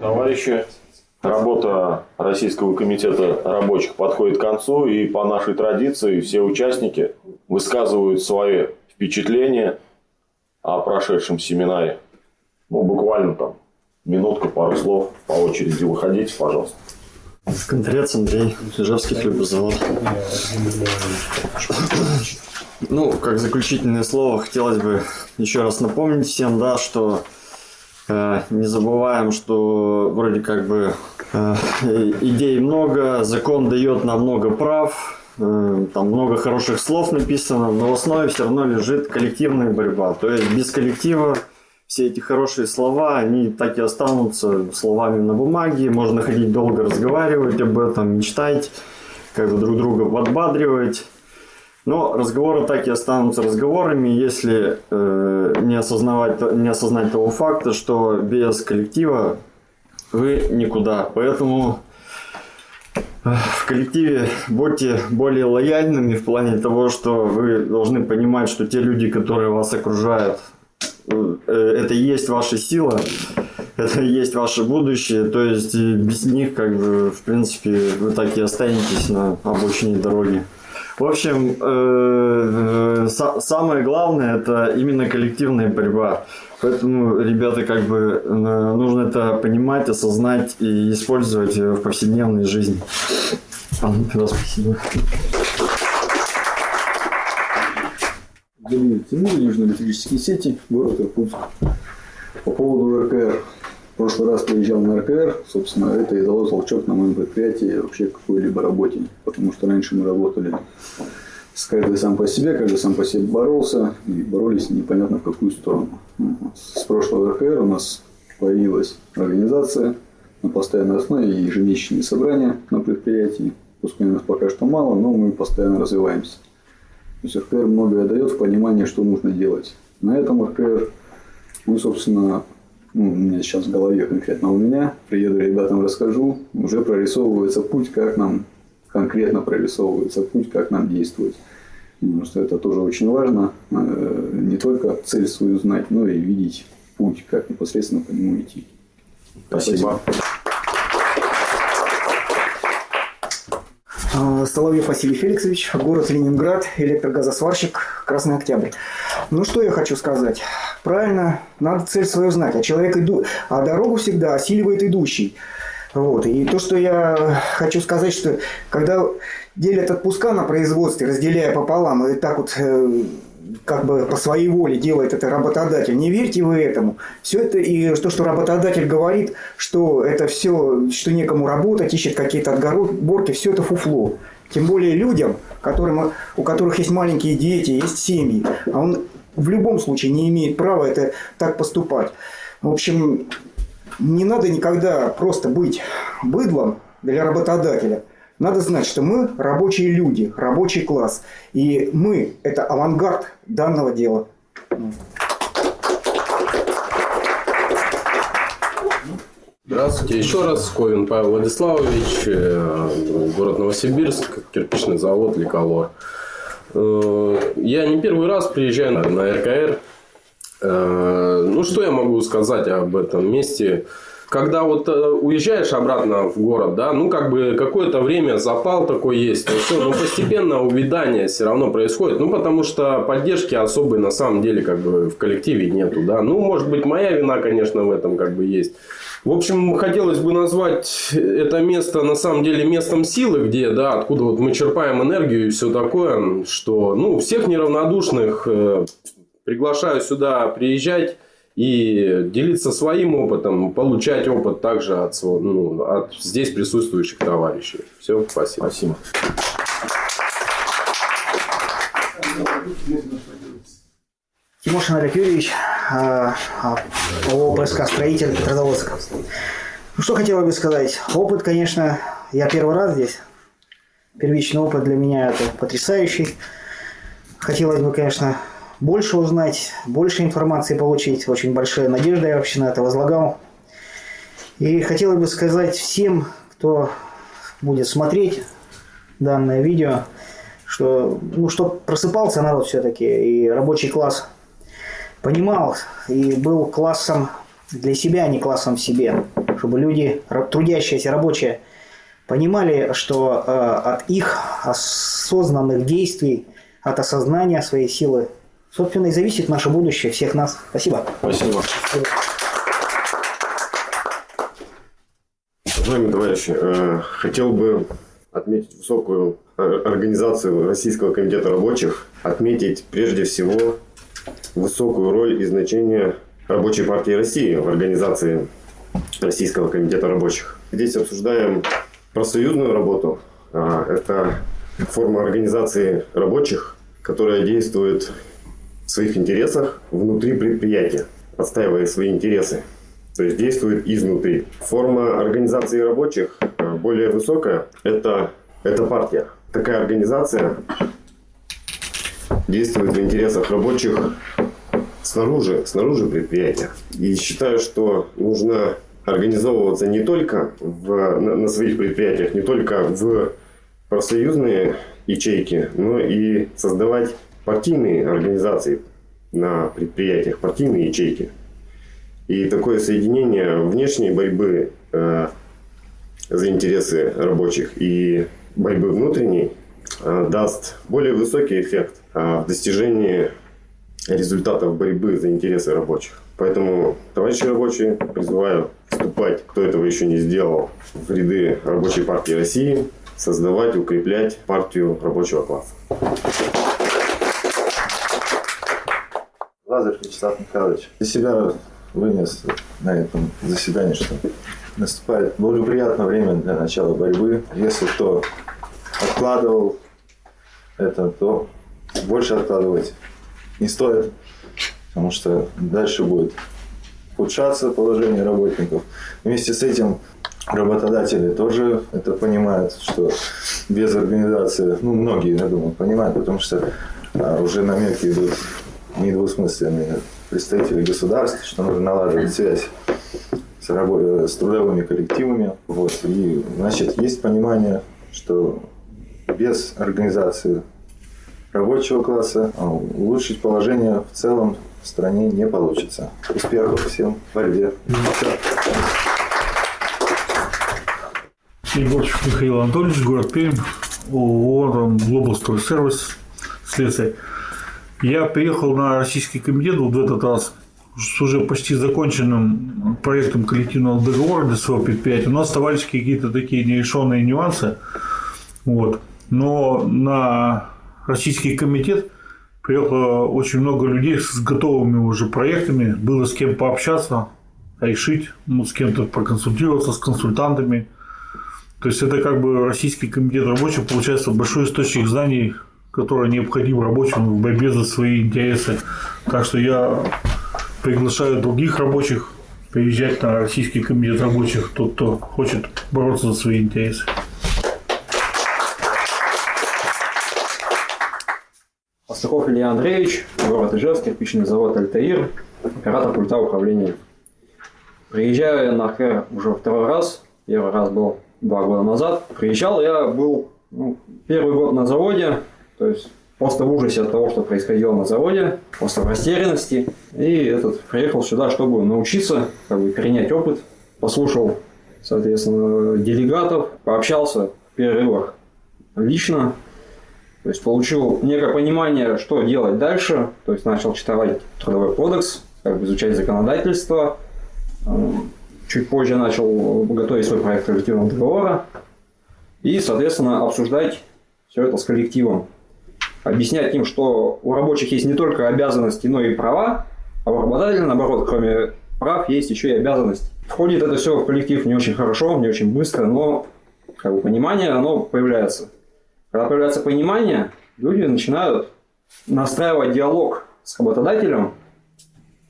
Товарищи, работа Российского комитета рабочих подходит к концу, и по нашей традиции все участники высказывают свои впечатления о прошедшем семинаре. Ну, буквально там минутка, пару слов по очереди. Выходите, пожалуйста. Контрец Андрей, Ижевский хлебозавод. Ну, как заключительное слово, хотелось бы еще раз напомнить всем, да, что не забываем, что вроде как бы э, идей много, закон дает нам много прав, э, там много хороших слов написано, но в основе все равно лежит коллективная борьба. То есть без коллектива все эти хорошие слова, они так и останутся словами на бумаге, можно ходить долго разговаривать об этом, мечтать, как бы друг друга подбадривать. Но разговоры так и останутся разговорами, если э, не, осознавать, не осознать того факта, что без коллектива вы никуда. Поэтому э, в коллективе будьте более лояльными в плане того, что вы должны понимать, что те люди, которые вас окружают, э, это и есть ваша сила, это и есть ваше будущее. То есть без них, как бы, в принципе, вы так и останетесь на обочине дороги. В общем, э, э, самое главное это именно коллективная борьба. Поэтому, ребята, как бы э, нужно это понимать, осознать и использовать в повседневной жизни. Да, спасибо. Южно-электрические сети, город Иркутск. По поводу РКР. В прошлый раз приезжал на РКР, собственно, это и дало толчок на моем предприятии вообще какой-либо работе. Потому что раньше мы работали с каждый сам по себе, каждый сам по себе боролся, и боролись непонятно в какую сторону. С прошлого РКР у нас появилась организация на постоянной основе и ежемесячные собрания на предприятии. Пускай нас пока что мало, но мы постоянно развиваемся. То есть РКР многое дает в понимании, что нужно делать. На этом РКР мы, собственно, ну, у меня сейчас в голове конкретно у меня, приеду ребятам расскажу, уже прорисовывается путь, как нам конкретно прорисовывается путь, как нам действовать. Потому что это тоже очень важно, э, не только цель свою знать, но и видеть путь, как непосредственно по нему идти. Спасибо. А, Соловьев Василий Феликсович, город Ленинград, электрогазосварщик, Красный Октябрь. Ну, что я хочу сказать. Правильно, надо цель свою знать. А человек иду... а дорогу всегда осиливает идущий. Вот. И то, что я хочу сказать, что когда делят отпуска на производстве, разделяя пополам, и так вот э, как бы по своей воле делает это работодатель. Не верьте вы этому. Все это и то, что работодатель говорит, что это все, что некому работать, ищет какие-то отговорки, все это фуфло. Тем более людям, которым, у которых есть маленькие дети, есть семьи. А он в любом случае не имеет права это так поступать. В общем, не надо никогда просто быть быдлом для работодателя. Надо знать, что мы рабочие люди, рабочий класс. И мы – это авангард данного дела. Здравствуйте еще раз. Ковин Павел Владиславович, э, город Новосибирск, кирпичный завод «Ликолор». Э, я не первый раз приезжаю на РКР. Э, ну, что я могу сказать об этом месте? Когда вот уезжаешь обратно в город, да, ну, как бы какое-то время запал такой есть. Но все, ну, постепенно увядание все равно происходит. Ну, потому что поддержки особой на самом деле как бы в коллективе нету, да. Ну, может быть, моя вина, конечно, в этом как бы есть. В общем, хотелось бы назвать это место на самом деле местом силы, где, да, откуда вот мы черпаем энергию и все такое, что, ну, всех неравнодушных э, приглашаю сюда приезжать и делиться своим опытом, получать опыт также от, ну, от здесь присутствующих товарищей. Все, спасибо. Спасибо. Тимошин Олег Юрьевич, ООО ПСК «Строитель» Петрозаводск. Ну, что хотела бы сказать. Опыт, конечно, я первый раз здесь. Первичный опыт для меня это потрясающий. Хотелось бы, конечно, больше узнать, больше информации получить. Очень большая надежда я вообще на это возлагал. И хотелось бы сказать всем, кто будет смотреть данное видео, что, ну, что просыпался народ все-таки, и рабочий класс понимал и был классом для себя, а не классом в себе. чтобы люди, трудящиеся, рабочие, понимали, что э, от их осознанных действий, от осознания своей силы, собственно, и зависит наше будущее всех нас. Спасибо. Спасибо. Уважаемые товарищи, э, хотел бы отметить высокую э, организацию Российского комитета рабочих, отметить прежде всего высокую роль и значение Рабочей партии России в организации Российского комитета рабочих. Здесь обсуждаем профсоюзную работу. А, Это форма организации рабочих, которая действует своих интересах внутри предприятия, отстаивая свои интересы. То есть действует изнутри. Форма организации рабочих э, более высокая – это, это партия. Такая организация действует в интересах рабочих снаружи, снаружи предприятия. И считаю, что нужно организовываться не только в, на, на своих предприятиях, не только в профсоюзные ячейки, но и создавать партийные организации на предприятиях, партийные ячейки. И такое соединение внешней борьбы э, за интересы рабочих и борьбы внутренней э, даст более высокий эффект э, в достижении результатов борьбы за интересы рабочих. Поэтому, товарищи рабочие, призываю вступать, кто этого еще не сделал, в ряды Рабочей партии России, создавать, укреплять партию рабочего класса. Лазарь Вячеслав Михайлович для себя вынес на этом заседании, что наступает благоприятное время для начала борьбы. Если кто откладывал это, то больше откладывать не стоит, потому что дальше будет ухудшаться положение работников. Вместе с этим работодатели тоже это понимают, что без организации, ну, многие, я думаю, понимают, потому что а, уже намеки идут недвусмысленные представители государств, что нужно налаживать связь с, рабо- с трудовыми коллективами. Вот. И, значит, есть понимание, что без организации рабочего класса а, улучшить положение в целом в стране не получится. Успехов всем в борьбе. Егорчик Михаил Анатольевич, город Пермь, ООО Global Store Service, следствие. Я приехал на российский комитет вот в этот раз с уже почти законченным проектом коллективного договора для своего предприятия. У нас оставались какие-то такие нерешенные нюансы. Вот. Но на российский комитет приехало очень много людей с готовыми уже проектами. Было с кем пообщаться, решить, ну, с кем-то проконсультироваться, с консультантами. То есть это как бы российский комитет рабочих получается большой источник знаний, который необходим рабочим в борьбе за свои интересы. Так что я приглашаю других рабочих приезжать на российский комитет рабочих, тот, кто хочет бороться за свои интересы. Пастухов Илья Андреевич, город Ижевск, кирпичный завод «Альтаир», оператор пульта управления. Приезжаю на ХЭР уже второй раз, первый раз был два года назад. Приезжал я был ну, первый год на заводе, то есть просто в ужасе от того, что происходило на заводе, просто в растерянности. И этот, приехал сюда, чтобы научиться, как бы перенять опыт, послушал, соответственно, делегатов, пообщался в перерывах лично, то есть получил некое понимание, что делать дальше. То есть начал читать трудовой кодекс, как бы изучать законодательство. Чуть позже начал готовить свой проект коллективного договора. И, соответственно, обсуждать все это с коллективом. Объяснять им, что у рабочих есть не только обязанности, но и права, а у работодателя, наоборот, кроме прав, есть еще и обязанности. Входит это все в коллектив не очень хорошо, не очень быстро, но как бы, понимание, оно появляется. Когда появляется понимание, люди начинают настраивать диалог с работодателем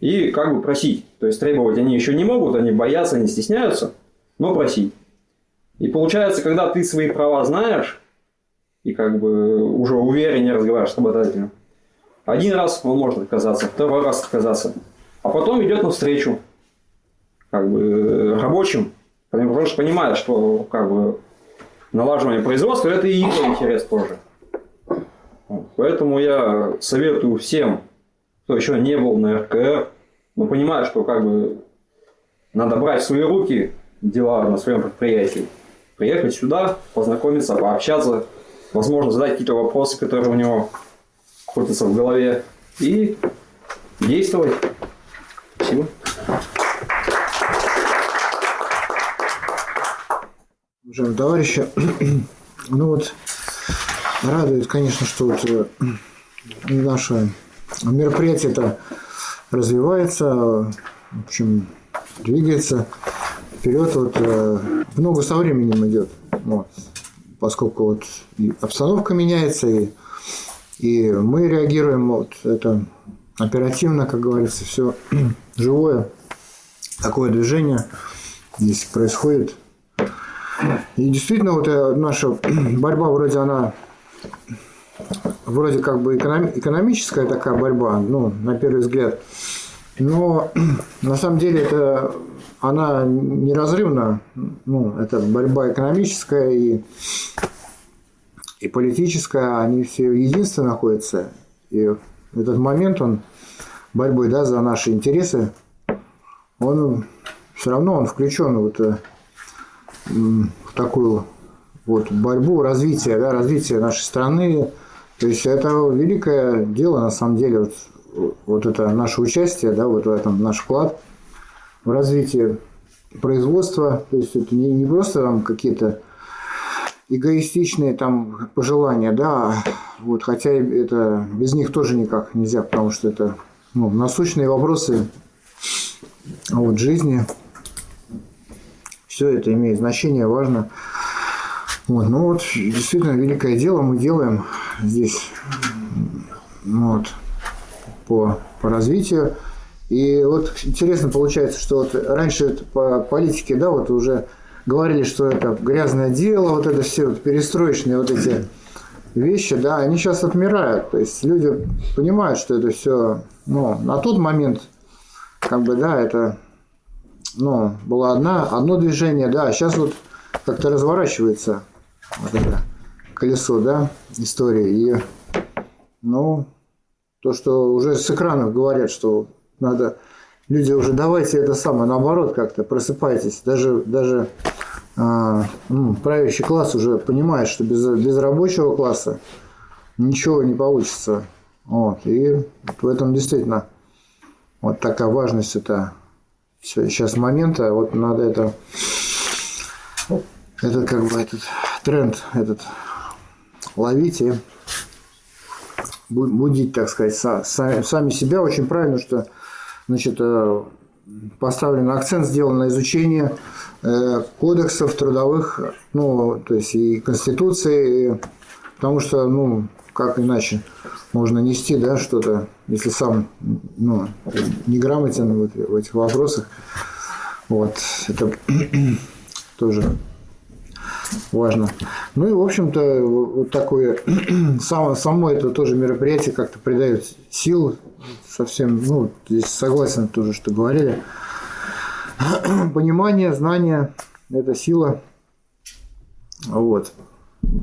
и как бы просить. То есть требовать они еще не могут, они боятся, они стесняются, но просить. И получается, когда ты свои права знаешь, и как бы уже увереннее разговариваешь с работодателем, один раз он может отказаться, второй раз отказаться, а потом идет навстречу как бы рабочим, потому что понимает, что как бы налаживание производства это и его интерес тоже. Поэтому я советую всем, кто еще не был на РКР, но понимает, что как бы надо брать в свои руки дела на своем предприятии. Приехать сюда, познакомиться, пообщаться, возможно, задать какие-то вопросы, которые у него крутятся в голове, и действовать. Спасибо. Уважаемые товарищи, ну вот радует, конечно, что вот э, наше мероприятие это развивается, в общем, двигается вперед, вот э, много со временем идет, вот, поскольку вот и обстановка меняется, и, и мы реагируем, вот это оперативно, как говорится, все живое, такое движение здесь происходит. И действительно, вот э, наша борьба вроде она вроде как бы эконом- экономическая такая борьба, ну, на первый взгляд. Но на самом деле это она неразрывна. Ну, это борьба экономическая и, и политическая, они все в единстве находятся. И этот момент, он борьбой да, за наши интересы, он все равно он включен вот, э, в такую вот борьбу, развитие, да, развитие нашей страны. То есть это великое дело, на самом деле, вот, вот это наше участие, да, вот в этом наш вклад в развитие производства. То есть это не, не просто там какие-то эгоистичные там пожелания, да, вот, хотя это без них тоже никак нельзя, потому что это ну, насущные вопросы вот, жизни. Все это имеет значение, важно. Вот, ну вот, действительно, великое дело мы делаем здесь вот, по, по развитию. И вот интересно получается, что вот раньше по политике, да, вот уже говорили, что это грязное дело, вот это все вот перестроечные вот эти вещи, да, они сейчас отмирают. То есть люди понимают, что это все, ну, на тот момент, как бы, да, это, ну, было одна, одно движение, да, а сейчас вот как-то разворачивается вот это колесо, да, истории. И, ну, то, что уже с экранов говорят, что надо, люди уже давайте это самое, наоборот, как-то просыпайтесь. Даже, даже а, ну, правящий класс уже понимает, что без, без рабочего класса ничего не получится. Вот. И в этом действительно вот такая важность это сейчас момента. Вот надо это, этот как бы этот тренд этот ловить и будить, так сказать, са- са- сами себя. Очень правильно, что значит, э, поставлен акцент сделан на изучение э, кодексов трудовых, ну, то есть и Конституции, и- потому что, ну, как иначе можно нести, да, что-то, если сам, ну, неграмотен в, эти- в этих вопросах. Вот, это тоже важно. Ну и, в общем-то, вот такое, само, само это тоже мероприятие как-то придает сил совсем, ну, здесь согласен тоже, что говорили. Понимание, знание – это сила. Вот.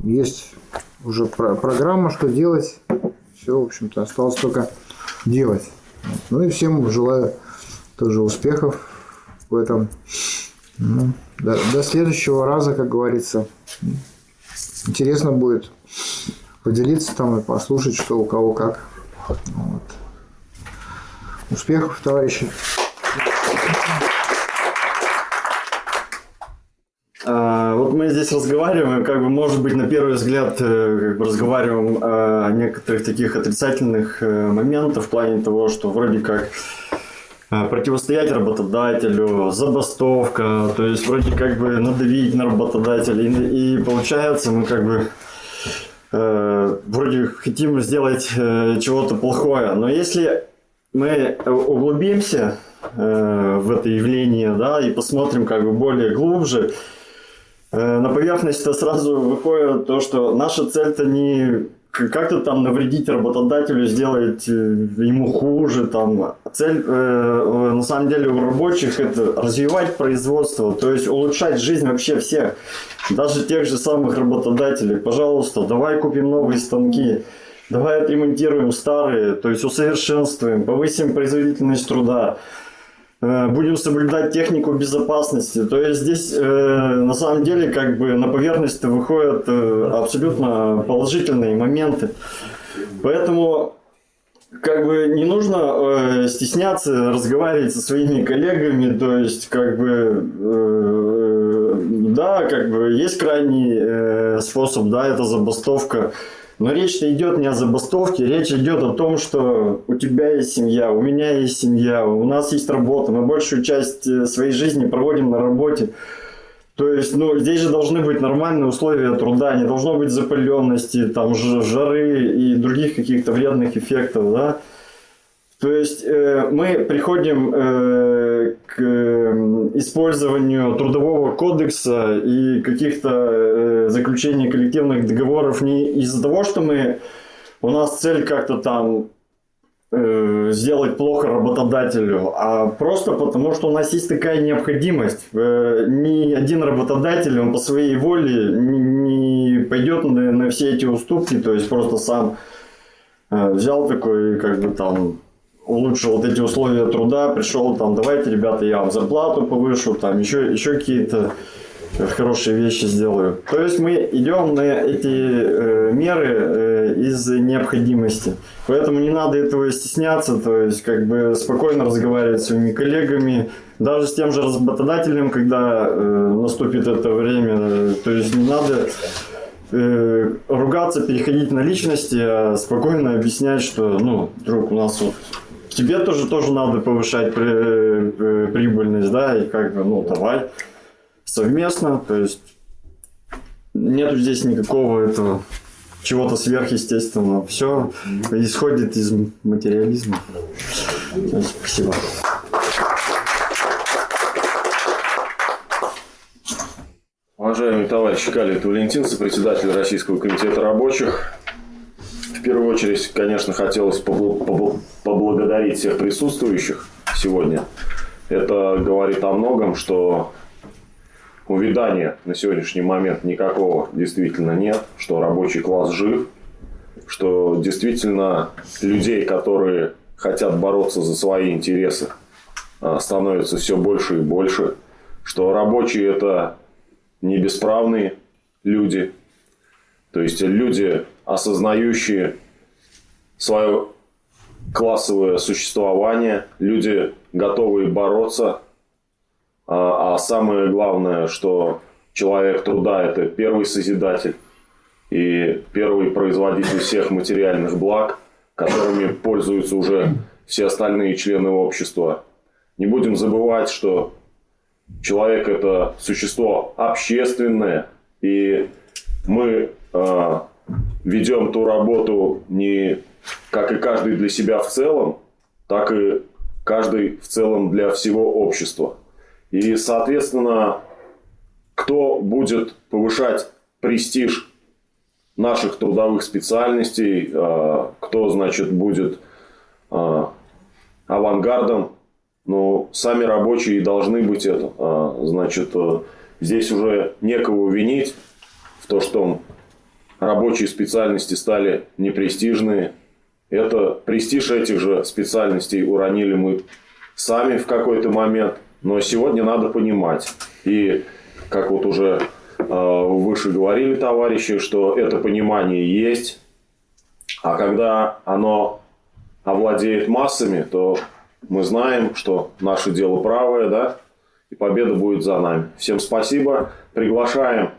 Есть уже про- программа, что делать. Все, в общем-то, осталось только делать. Ну и всем желаю тоже успехов в этом. Ну, до, до следующего раза, как говорится. Интересно будет поделиться там и послушать, что у кого как. Вот. Успехов, товарищи. А, Вот мы здесь разговариваем, как бы, может быть, на первый взгляд, э, как бы разговариваем о некоторых таких отрицательных э, моментах в плане того, что вроде как противостоять работодателю, забастовка, то есть вроде как бы надавить на работодателя, и, и получается мы как бы э, вроде хотим сделать э, чего-то плохое, но если мы углубимся э, в это явление, да, и посмотрим как бы более глубже, Э, на поверхность-то сразу выходит то, что наша цель-то не как-то там навредить работодателю, сделать э, ему хуже. Там. Цель э, э, на самом деле у рабочих это развивать производство, то есть улучшать жизнь вообще всех, даже тех же самых работодателей. Пожалуйста, давай купим новые станки, давай отремонтируем старые, то есть усовершенствуем, повысим производительность труда. Э, будем соблюдать технику безопасности. То есть здесь э, на самом деле как бы на поверхность выходят э, абсолютно положительные моменты. Поэтому как бы не нужно э, стесняться разговаривать со своими коллегами, то есть как бы э, да, как бы есть крайний э, способ, да, это забастовка. Но речь-то идет не о забастовке, речь идет о том, что у тебя есть семья, у меня есть семья, у нас есть работа, мы большую часть э, своей жизни проводим на работе. То есть, ну, здесь же должны быть нормальные условия труда, не должно быть запыленности, там, жары и других каких-то вредных эффектов, да. То есть э, мы приходим э, к э, использованию трудового кодекса и каких-то э, заключений коллективных договоров не из-за того, что мы у нас цель как-то там э, сделать плохо работодателю, а просто потому, что у нас есть такая необходимость. Э, ни один работодатель, он по своей воле не, не пойдет на, на все эти уступки, то есть просто сам э, взял такой, как бы там улучшил вот эти условия труда, пришел там, давайте, ребята, я вам зарплату повышу, там еще, еще какие-то хорошие вещи сделаю. То есть мы идем на эти э, меры э, из необходимости. Поэтому не надо этого стесняться, то есть как бы спокойно разговаривать с своими коллегами, даже с тем же работодателем, когда э, наступит это время. э, То есть не надо э, ругаться, переходить на личности, а спокойно объяснять, что, ну, друг, у нас вот тебе тоже тоже надо повышать при- э, прибыльность, да, и как бы, ну, давай совместно, то есть нету здесь никакого этого чего-то сверхъестественного. Все исходит из материализма. Спасибо. Уважаемый товарищ Калит Валентин, сопредседатель Российского комитета рабочих. В первую очередь, конечно, хотелось побл- побл- поблагодарить всех присутствующих сегодня. Это говорит о многом, что увядания на сегодняшний момент никакого действительно нет, что рабочий класс жив, что действительно людей, которые хотят бороться за свои интересы, а, становится все больше и больше, что рабочие это не бесправные люди, то есть люди, осознающие свое классовое существование, люди, готовые бороться, а а самое главное, что человек труда – это первый созидатель и первый производитель всех материальных благ, которыми пользуются уже все остальные члены общества. Не будем забывать, что человек это существо общественное, и мы э, ведем ту работу не как и каждый для себя в целом, так и каждый в целом для всего общества. И, соответственно, кто будет повышать престиж наших трудовых специальностей, э, кто, значит, будет э, авангардом, ну, сами рабочие должны быть это. А, Значит, э, здесь уже некого винить в то, что рабочие специальности стали непрестижные. Это престиж этих же специальностей уронили мы сами в какой-то момент. Но сегодня надо понимать. И как вот уже э, выше говорили товарищи, что это понимание есть. А когда оно овладеет массами, то мы знаем, что наше дело правое, да, и победа будет за нами. Всем спасибо. Приглашаем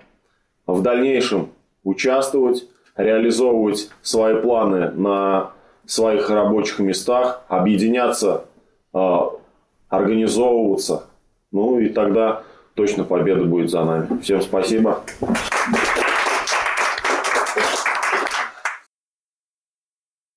в дальнейшем участвовать, реализовывать свои планы на своих рабочих местах, объединяться, э, организовываться. Ну и тогда точно победа будет за нами. Всем спасибо.